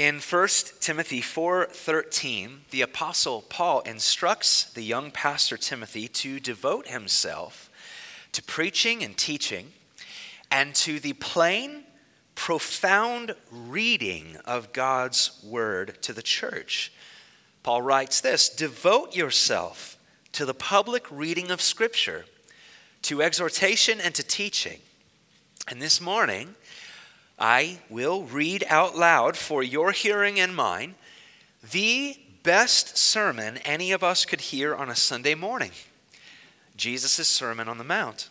In 1 Timothy 4:13, the apostle Paul instructs the young pastor Timothy to devote himself to preaching and teaching and to the plain profound reading of God's word to the church. Paul writes this, "Devote yourself to the public reading of scripture, to exhortation and to teaching." And this morning, I will read out loud for your hearing and mine the best sermon any of us could hear on a Sunday morning Jesus' Sermon on the Mount.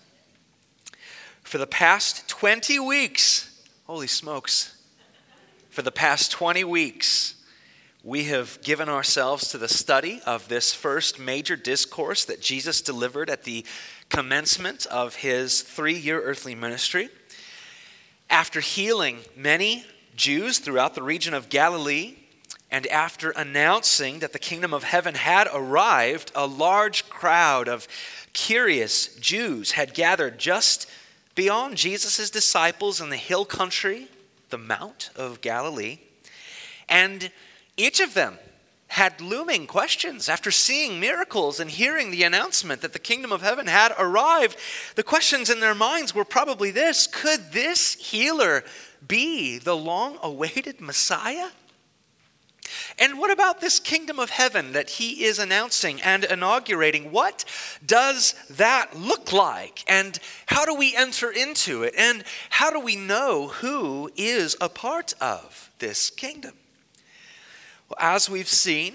For the past 20 weeks, holy smokes, for the past 20 weeks, we have given ourselves to the study of this first major discourse that Jesus delivered at the commencement of his three year earthly ministry. After healing many Jews throughout the region of Galilee, and after announcing that the kingdom of heaven had arrived, a large crowd of curious Jews had gathered just beyond Jesus' disciples in the hill country, the Mount of Galilee. And each of them had looming questions after seeing miracles and hearing the announcement that the kingdom of heaven had arrived. The questions in their minds were probably this Could this healer be the long awaited Messiah? And what about this kingdom of heaven that he is announcing and inaugurating? What does that look like? And how do we enter into it? And how do we know who is a part of this kingdom? As we've seen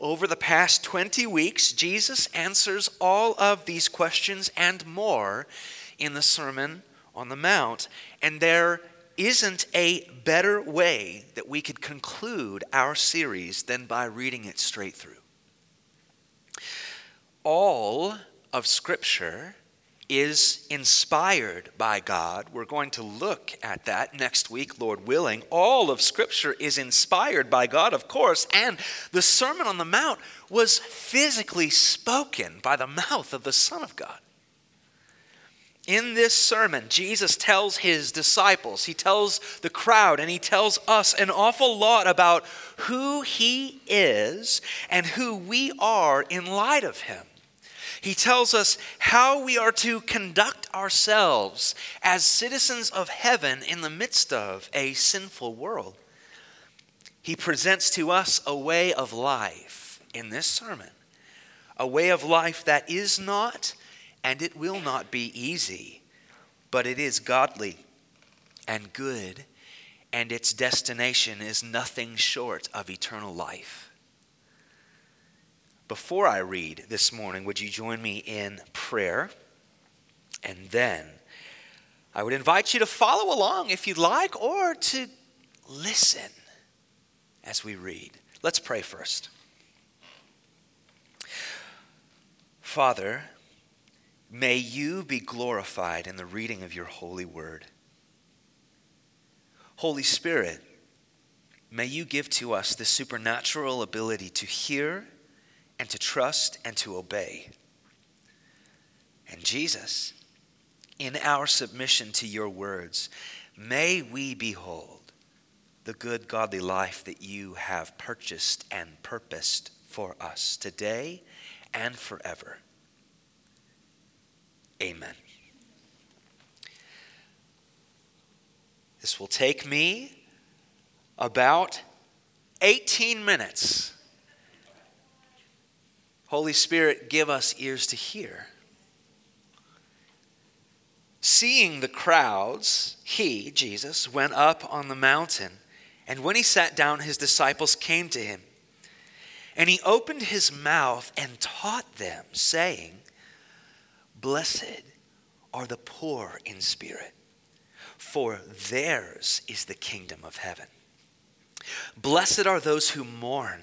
over the past 20 weeks, Jesus answers all of these questions and more in the Sermon on the Mount. And there isn't a better way that we could conclude our series than by reading it straight through. All of Scripture is inspired by God. We're going to look at that next week, Lord willing. All of Scripture is inspired by God, of course, and the Sermon on the Mount was physically spoken by the mouth of the Son of God. In this sermon, Jesus tells his disciples, he tells the crowd, and he tells us an awful lot about who he is and who we are in light of him. He tells us how we are to conduct ourselves as citizens of heaven in the midst of a sinful world. He presents to us a way of life in this sermon, a way of life that is not and it will not be easy, but it is godly and good, and its destination is nothing short of eternal life. Before I read this morning, would you join me in prayer? And then I would invite you to follow along if you'd like, or to listen as we read. Let's pray first. Father, may you be glorified in the reading of your holy word. Holy Spirit, may you give to us the supernatural ability to hear and to trust and to obey. And Jesus, in our submission to your words, may we behold the good, godly life that you have purchased and purposed for us today and forever. Amen. This will take me about 18 minutes Holy Spirit, give us ears to hear. Seeing the crowds, he, Jesus, went up on the mountain, and when he sat down, his disciples came to him. And he opened his mouth and taught them, saying, Blessed are the poor in spirit, for theirs is the kingdom of heaven. Blessed are those who mourn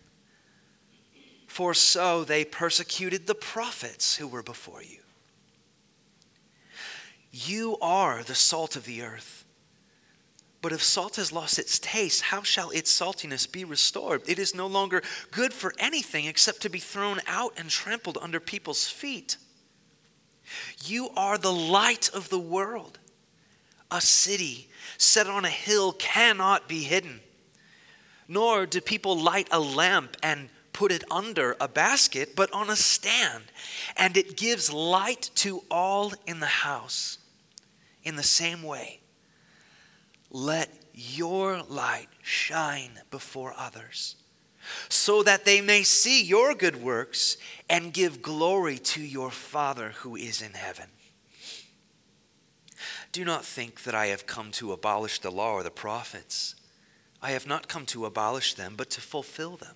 For so they persecuted the prophets who were before you. You are the salt of the earth. But if salt has lost its taste, how shall its saltiness be restored? It is no longer good for anything except to be thrown out and trampled under people's feet. You are the light of the world. A city set on a hill cannot be hidden. Nor do people light a lamp and put it under a basket, but on a stand, and it gives light to all in the house. In the same way, let your light shine before others, so that they may see your good works and give glory to your Father who is in heaven. Do not think that I have come to abolish the law or the prophets. I have not come to abolish them, but to fulfill them.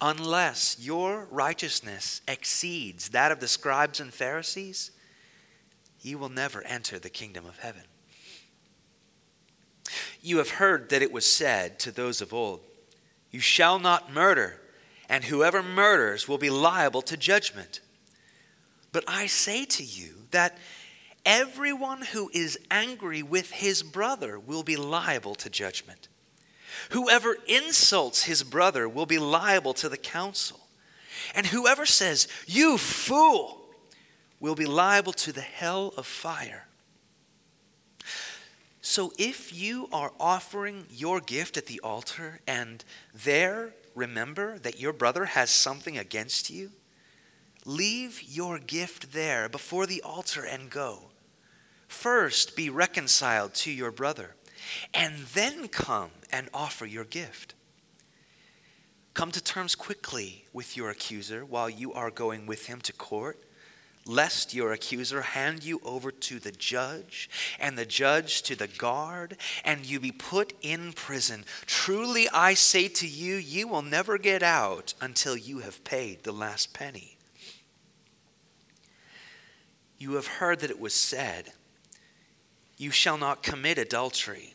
unless your righteousness exceeds that of the scribes and Pharisees, you will never enter the kingdom of heaven. You have heard that it was said to those of old, You shall not murder, and whoever murders will be liable to judgment. But I say to you that everyone who is angry with his brother will be liable to judgment. Whoever insults his brother will be liable to the council. And whoever says, You fool, will be liable to the hell of fire. So if you are offering your gift at the altar and there remember that your brother has something against you, leave your gift there before the altar and go. First be reconciled to your brother, and then come and offer your gift. Come to terms quickly with your accuser while you are going with him to court lest your accuser hand you over to the judge, and the judge to the guard, and you be put in prison. Truly I say to you, you will never get out until you have paid the last penny. You have heard that it was said, You shall not commit adultery.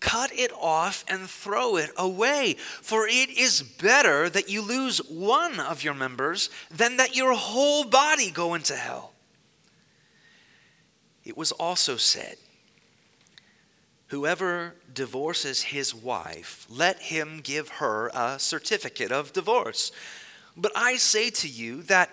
cut it off and throw it away. For it is better that you lose one of your members than that your whole body go into hell. It was also said, Whoever divorces his wife, let him give her a certificate of divorce. But I say to you that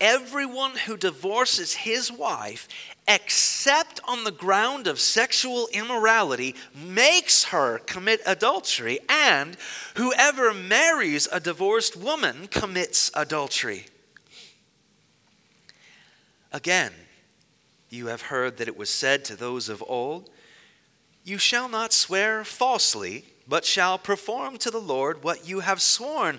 everyone who divorces his wife, except on the ground of sexual immorality, makes her commit adultery, and whoever marries a divorced woman commits adultery. Again, you have heard that it was said to those of old, You shall not swear falsely, but shall perform to the Lord what you have sworn.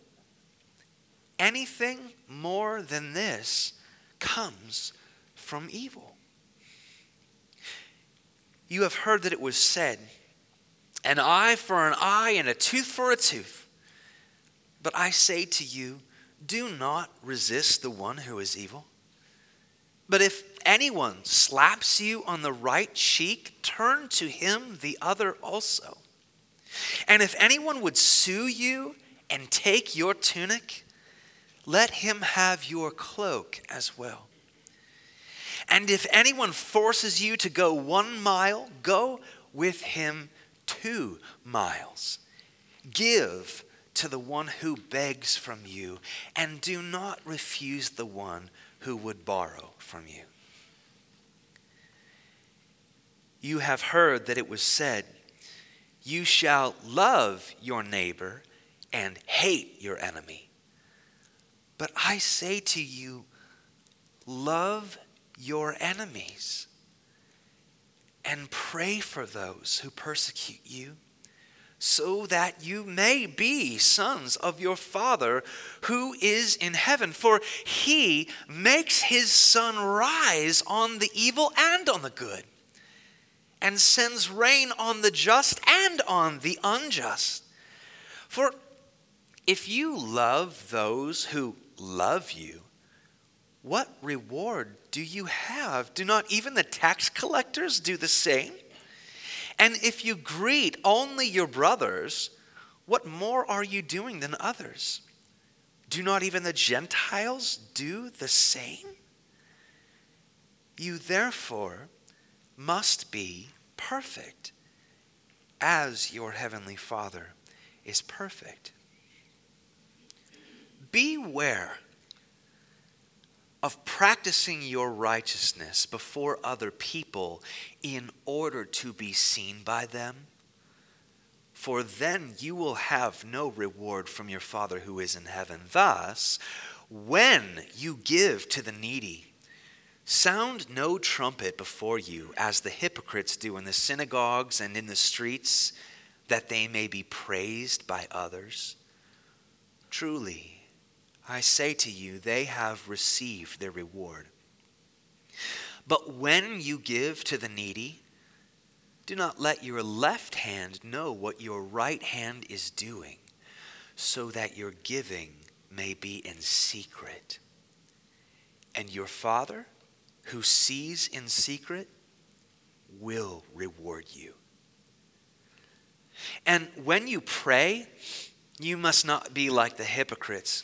Anything more than this comes from evil. You have heard that it was said, an eye for an eye and a tooth for a tooth. But I say to you, do not resist the one who is evil. But if anyone slaps you on the right cheek, turn to him the other also. And if anyone would sue you and take your tunic, let him have your cloak as well. And if anyone forces you to go one mile, go with him two miles. Give to the one who begs from you, and do not refuse the one who would borrow from you. You have heard that it was said, You shall love your neighbor and hate your enemy. But I say to you, love your enemies and pray for those who persecute you so that you may be sons of your Father who is in heaven. For he makes his sun rise on the evil and on the good, and sends rain on the just and on the unjust. For if you love those who love you, what reward do you have? Do not even the tax collectors do the same? And if you greet only your brothers, what more are you doing than others? Do not even the Gentiles do the same? You therefore must be perfect as your heavenly Father is perfect. Beware of practicing your righteousness before other people in order to be seen by them? For then you will have no reward from your Father who is in heaven. Thus, when you give to the needy, sound no trumpet before you, as the hypocrites do in the synagogues and in the streets, that they may be praised by others. Truly, I say to you, they have received their reward. But when you give to the needy, do not let your left hand know what your right hand is doing, so that your giving may be in secret. And your Father, who sees in secret, will reward you. And when you pray, you must not be like the hypocrites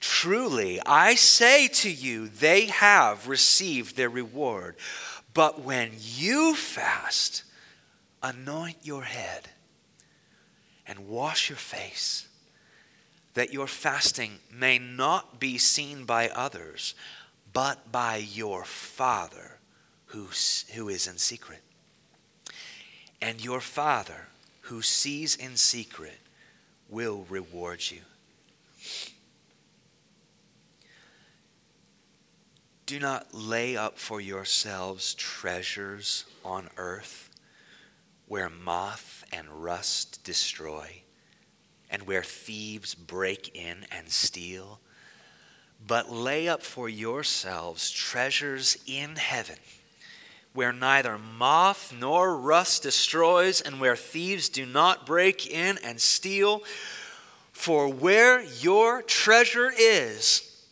Truly, I say to you, they have received their reward. But when you fast, anoint your head and wash your face, that your fasting may not be seen by others, but by your Father who, who is in secret. And your Father who sees in secret will reward you. Do not lay up for yourselves treasures on earth where moth and rust destroy and where thieves break in and steal, but lay up for yourselves treasures in heaven where neither moth nor rust destroys and where thieves do not break in and steal. For where your treasure is,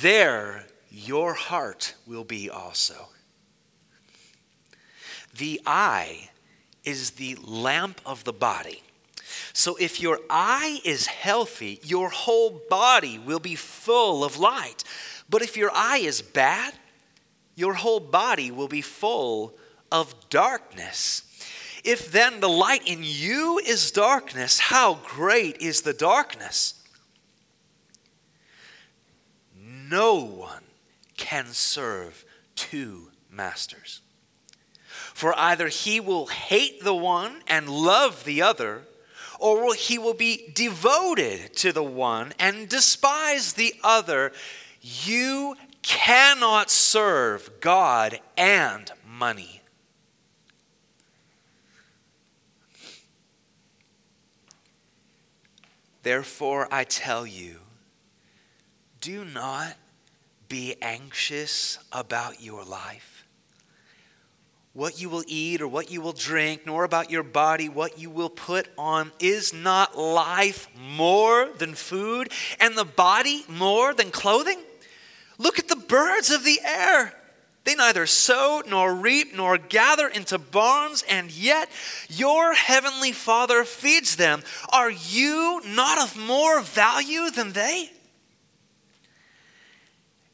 there your heart will be also. The eye is the lamp of the body. So if your eye is healthy, your whole body will be full of light. But if your eye is bad, your whole body will be full of darkness. If then the light in you is darkness, how great is the darkness? No one can serve two masters. For either he will hate the one and love the other, or he will be devoted to the one and despise the other. You cannot serve God and money. Therefore, I tell you, do not be anxious about your life, what you will eat or what you will drink, nor about your body, what you will put on. Is not life more than food, and the body more than clothing? Look at the birds of the air. They neither sow nor reap nor gather into barns, and yet your heavenly Father feeds them. Are you not of more value than they?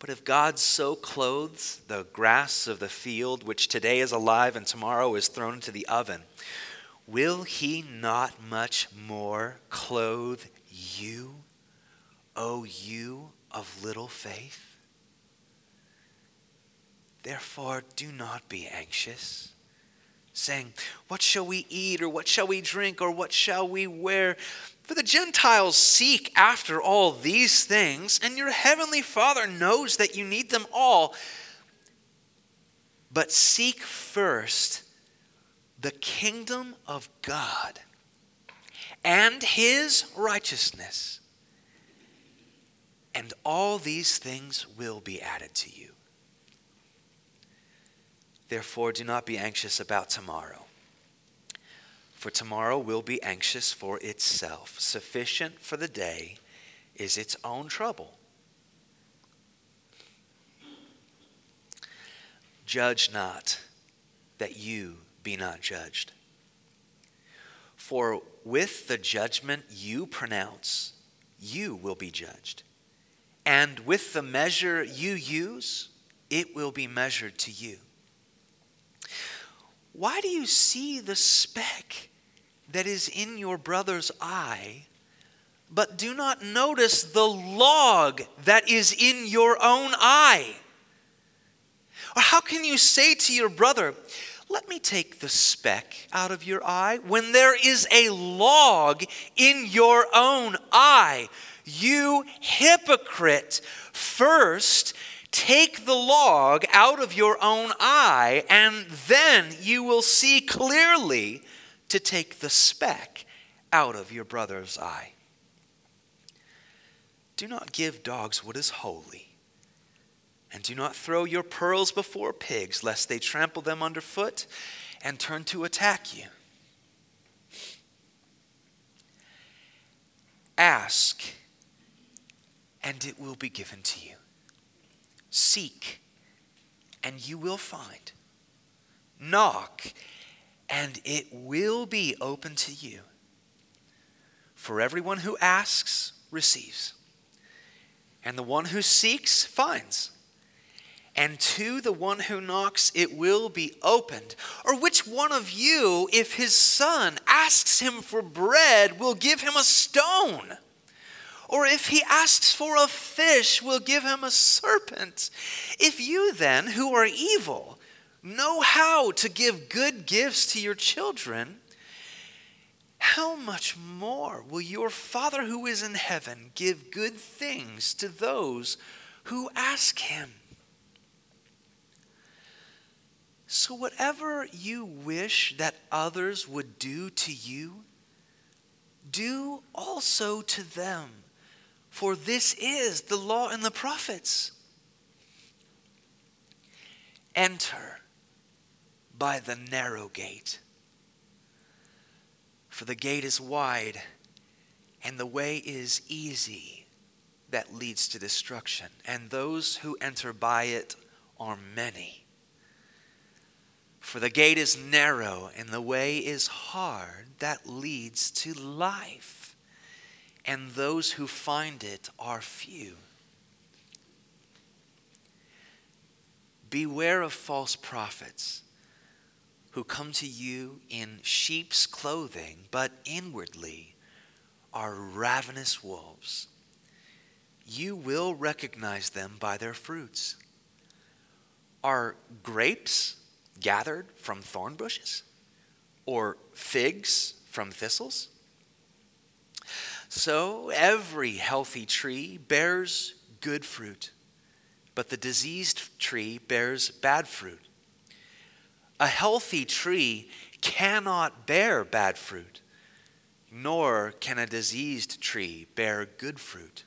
But if God so clothes the grass of the field, which today is alive and tomorrow is thrown into the oven, will he not much more clothe you, O you of little faith? Therefore, do not be anxious, saying, What shall we eat, or what shall we drink, or what shall we wear? For the Gentiles seek after all these things, and your heavenly Father knows that you need them all. But seek first the kingdom of God and his righteousness, and all these things will be added to you. Therefore, do not be anxious about tomorrow for tomorrow will be anxious for itself. Sufficient for the day is its own trouble. Judge not, that you be not judged. For with the judgment you pronounce, you will be judged. And with the measure you use, it will be measured to you. Why do you see the speck that is in your brother's eye, but do not notice the log that is in your own eye? Or how can you say to your brother, Let me take the speck out of your eye, when there is a log in your own eye? You hypocrite, first Take the log out of your own eye, and then you will see clearly to take the speck out of your brother's eye. Do not give dogs what is holy, and do not throw your pearls before pigs, lest they trample them underfoot and turn to attack you. Ask, and it will be given to you. Seek, and you will find. Knock, and it will be open to you. For everyone who asks receives, and the one who seeks finds. And to the one who knocks, it will be opened. Or which one of you, if his son asks him for bread, will give him a stone? Or if he asks for a fish, will give him a serpent? If you then, who are evil, know how to give good gifts to your children, how much more will your Father who is in heaven give good things to those who ask him? So, whatever you wish that others would do to you, do also to them for this is the law and the prophets. Enter by the narrow gate. For the gate is wide and the way is easy that leads to destruction, and those who enter by it are many. For the gate is narrow and the way is hard that leads to life and those who find it are few. Beware of false prophets who come to you in sheep's clothing, but inwardly are ravenous wolves. You will recognize them by their fruits. Are grapes gathered from thorn bushes, or figs from thistles? So every healthy tree bears good fruit, but the diseased tree bears bad fruit. A healthy tree cannot bear bad fruit, nor can a diseased tree bear good fruit.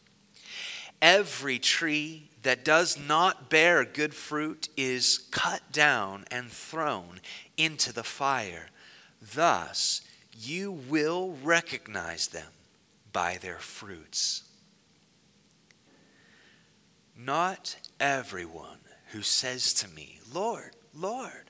Every tree that does not bear good fruit is cut down and thrown into the fire. Thus, you will recognize them by their fruits. Not everyone who says to me, Lord, Lord,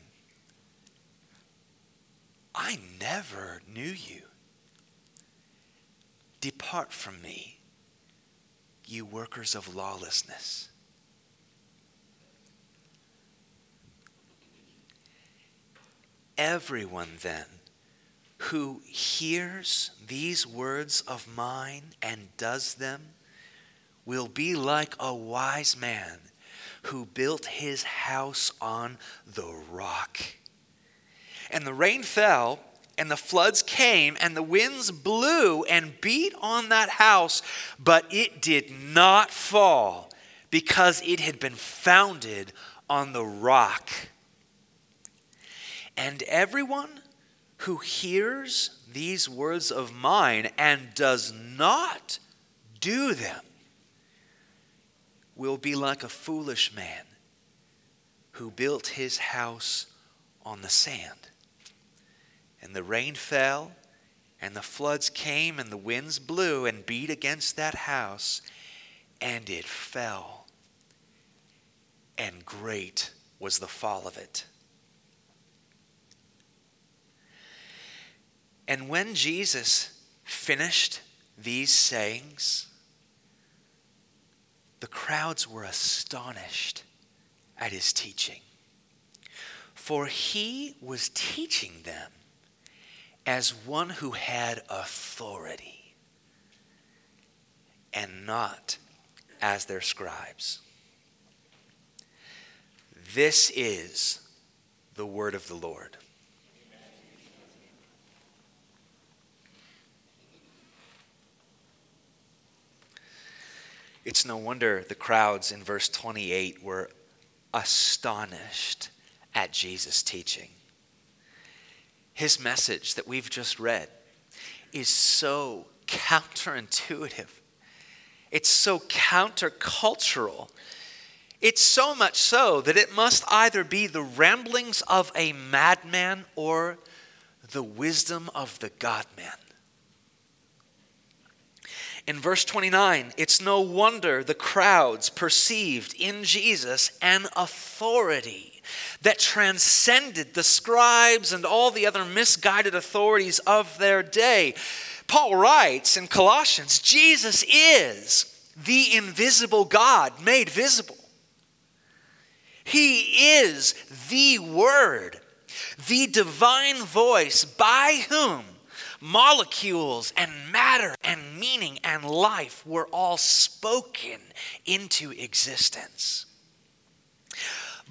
I never knew you. Depart from me, you workers of lawlessness. Everyone then who hears these words of mine and does them will be like a wise man who built his house on the rock. And the rain fell, and the floods came, and the winds blew and beat on that house, but it did not fall because it had been founded on the rock. And everyone who hears these words of mine and does not do them will be like a foolish man who built his house on the sand. And the rain fell, and the floods came, and the winds blew and beat against that house, and it fell. And great was the fall of it. And when Jesus finished these sayings, the crowds were astonished at his teaching. For he was teaching them as one who had authority and not as their scribes. This is the word of the Lord. It's no wonder the crowds in verse 28 were astonished at Jesus' teaching. His message that we've just read is so counterintuitive. It's so countercultural. It's so much so that it must either be the ramblings of a madman or the wisdom of the God man. In verse 29, it's no wonder the crowds perceived in Jesus an authority that transcended the scribes and all the other misguided authorities of their day. Paul writes in Colossians Jesus is the invisible God made visible. He is the Word, the divine voice by whom molecules and matter and meaning and life were all spoken into existence.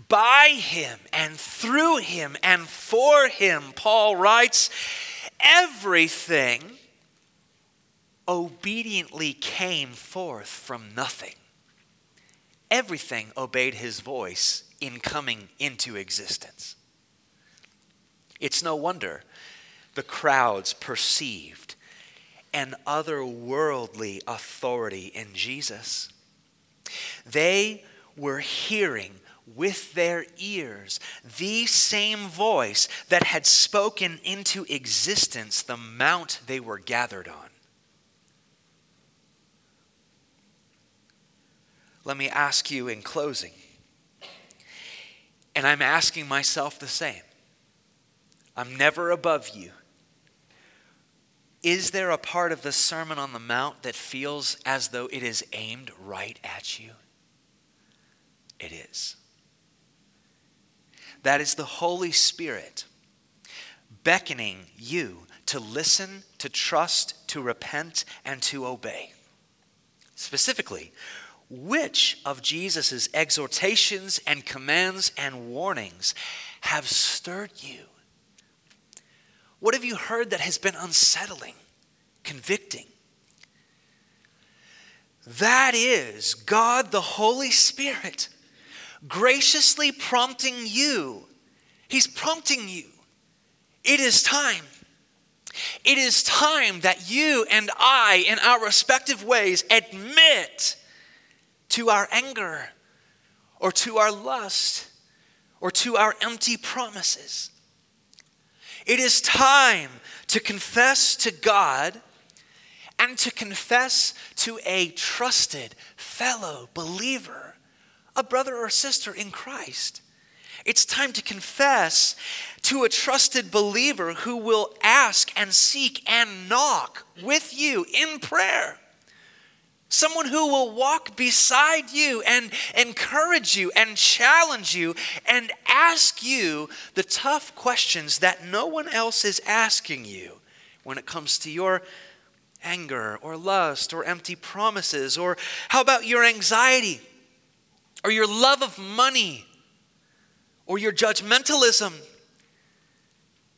By him and through him and for him, Paul writes, everything obediently came forth from nothing. Everything obeyed his voice in coming into existence. It's no wonder the crowds perceived an otherworldly authority in Jesus. They were hearing with their ears the same voice that had spoken into existence the mount they were gathered on. Let me ask you in closing, and I'm asking myself the same. I'm never above you. Is there a part of the Sermon on the Mount that feels as though it is aimed right at you? It is. That is the Holy Spirit beckoning you to listen, to trust, to repent, and to obey. Specifically, which of Jesus' exhortations and commands and warnings have stirred you? What have you heard that has been unsettling, convicting? That is God the Holy Spirit graciously prompting you. He's prompting you. It is time. It is time that you and I, in our respective ways, admit to our anger or to our lust or to our empty promises. It is time to confess to God and to confess to a trusted fellow believer, a brother or sister in Christ. It's time to confess to a trusted believer who will ask and seek and knock with you in prayer. Someone who will walk beside you and encourage you and challenge you and ask you the tough questions that no one else is asking you when it comes to your anger or lust or empty promises. Or how about your anxiety or your love of money or your judgmentalism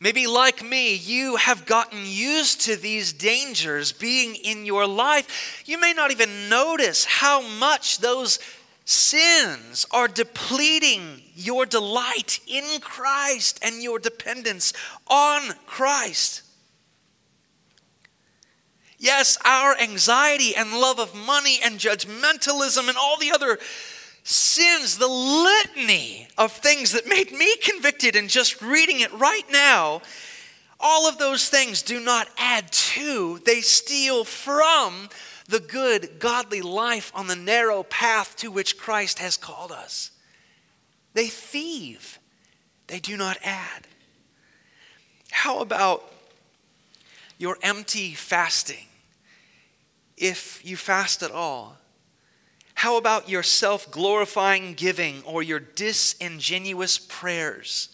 Maybe, like me, you have gotten used to these dangers being in your life. You may not even notice how much those sins are depleting your delight in Christ and your dependence on Christ. Yes, our anxiety and love of money and judgmentalism and all the other sins, the litany of things that made me convicted in just reading it right now, all of those things do not add to, they steal from the good, godly life on the narrow path to which Christ has called us. They thieve, they do not add. How about your empty fasting? If you fast at all, How about your self glorifying giving or your disingenuous prayers?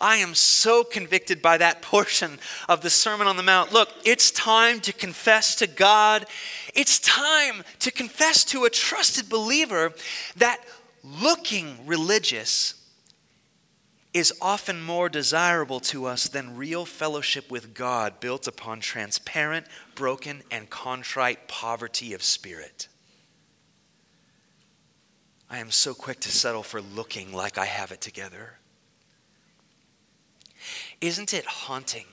I am so convicted by that portion of the Sermon on the Mount. Look, it's time to confess to God. It's time to confess to a trusted believer that looking religious is often more desirable to us than real fellowship with God built upon transparent, broken, and contrite poverty of spirit. I am so quick to settle for looking like I have it together. Isn't it haunting?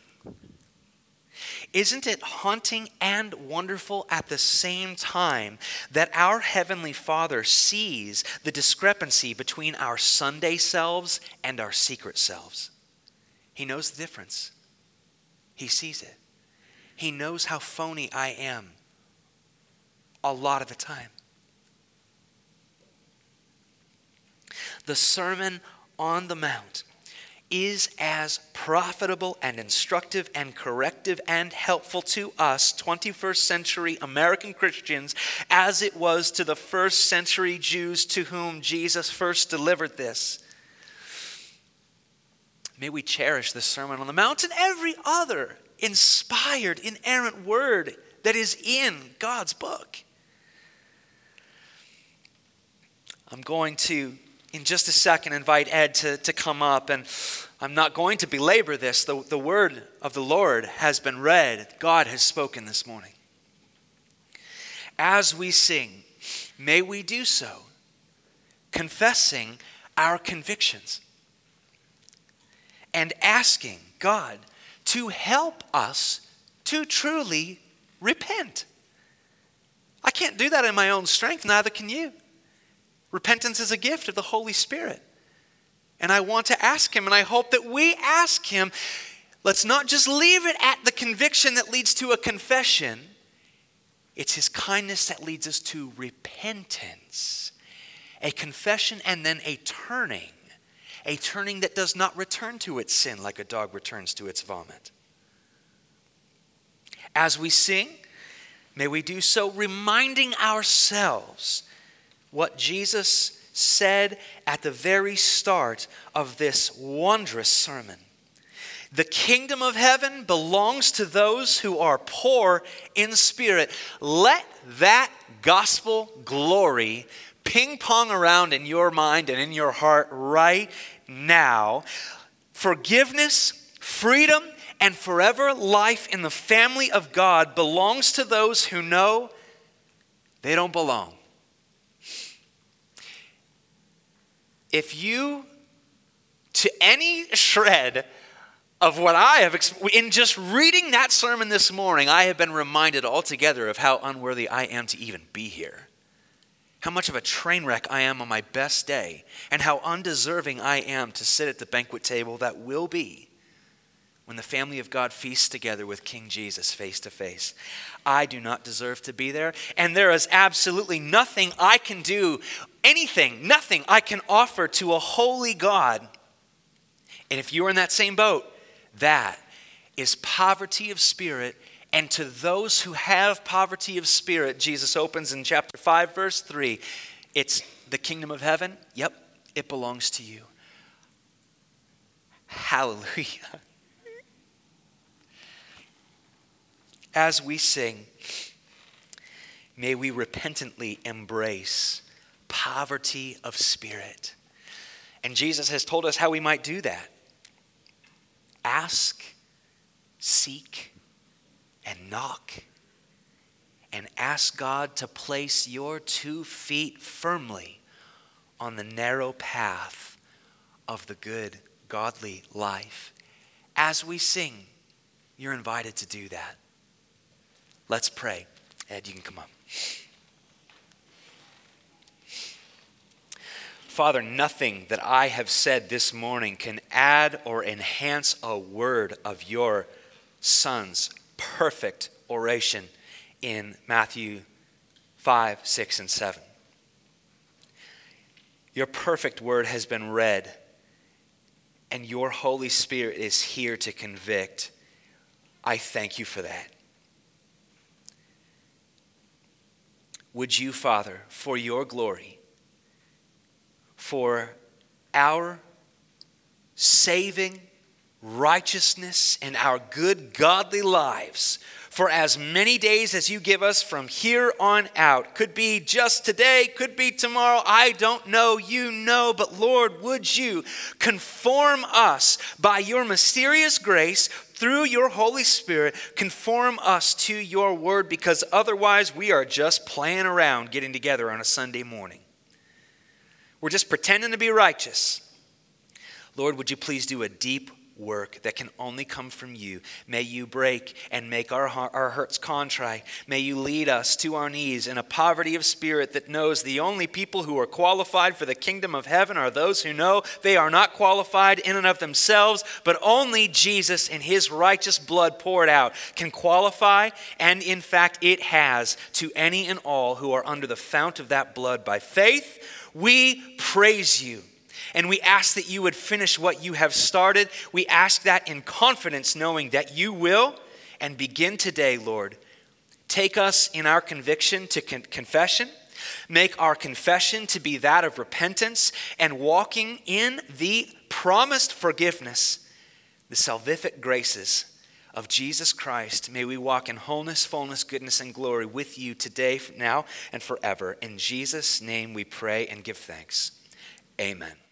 Isn't it haunting and wonderful at the same time that our Heavenly Father sees the discrepancy between our Sunday selves and our secret selves? He knows the difference, He sees it. He knows how phony I am a lot of the time. The Sermon on the Mount is as profitable and instructive and corrective and helpful to us 21st century American Christians as it was to the first century Jews to whom Jesus first delivered this. May we cherish the Sermon on the Mount and every other inspired, inerrant word that is in God's book. I'm going to in just a second invite Ed to, to come up. And I'm not going to belabor this. The, the word of the Lord has been read, God has spoken this morning. As we sing, may we do so, confessing our convictions and asking God to help us to truly repent. I can't do that in my own strength, neither can you. Repentance is a gift of the Holy Spirit. And I want to ask Him, and I hope that we ask Him. Let's not just leave it at the conviction that leads to a confession. It's His kindness that leads us to repentance, a confession, and then a turning, a turning that does not return to its sin like a dog returns to its vomit. As we sing, may we do so reminding ourselves what Jesus said at the very start of this wondrous sermon. The kingdom of heaven belongs to those who are poor in spirit. Let that gospel glory ping pong around in your mind and in your heart right now. Forgiveness, freedom, and forever life in the family of God belongs to those who know they don't belong. If you, to any shred of what I have, in just reading that sermon this morning, I have been reminded altogether of how unworthy I am to even be here. How much of a train wreck I am on my best day, and how undeserving I am to sit at the banquet table that will be when the family of God feasts together with King Jesus face to face. I do not deserve to be there, and there is absolutely nothing I can do, anything, nothing I can offer to a holy God. And if you're in that same boat, that is poverty of spirit. And to those who have poverty of spirit, Jesus opens in chapter 5, verse 3 it's the kingdom of heaven. Yep, it belongs to you. Hallelujah. As we sing, may we repentantly embrace poverty of spirit. And Jesus has told us how we might do that ask, seek, and knock. And ask God to place your two feet firmly on the narrow path of the good, godly life. As we sing, you're invited to do that. Let's pray. Ed, you can come up. Father, nothing that I have said this morning can add or enhance a word of your Son's perfect oration in Matthew 5, 6, and 7. Your perfect word has been read, and your Holy Spirit is here to convict. I thank you for that. Would you, Father, for your glory, for our saving righteousness and our good, godly lives, for as many days as you give us from here on out. Could be just today, could be tomorrow. I don't know. You know. But Lord, would you conform us by your mysterious grace through your Holy Spirit, conform us to your word because otherwise we are just playing around getting together on a Sunday morning. We're just pretending to be righteous. Lord, would you please do a deep work that can only come from you. May you break and make our, our hurts contrite. May you lead us to our knees in a poverty of spirit that knows the only people who are qualified for the kingdom of heaven are those who know they are not qualified in and of themselves, but only Jesus and his righteous blood poured out can qualify, and in fact, it has to any and all who are under the fount of that blood by faith. We praise you. And we ask that you would finish what you have started. We ask that in confidence, knowing that you will. And begin today, Lord. Take us in our conviction to con- confession. Make our confession to be that of repentance and walking in the promised forgiveness, the salvific graces of Jesus Christ. May we walk in wholeness, fullness, goodness, and glory with you today, now, and forever. In Jesus' name we pray and give thanks. Amen.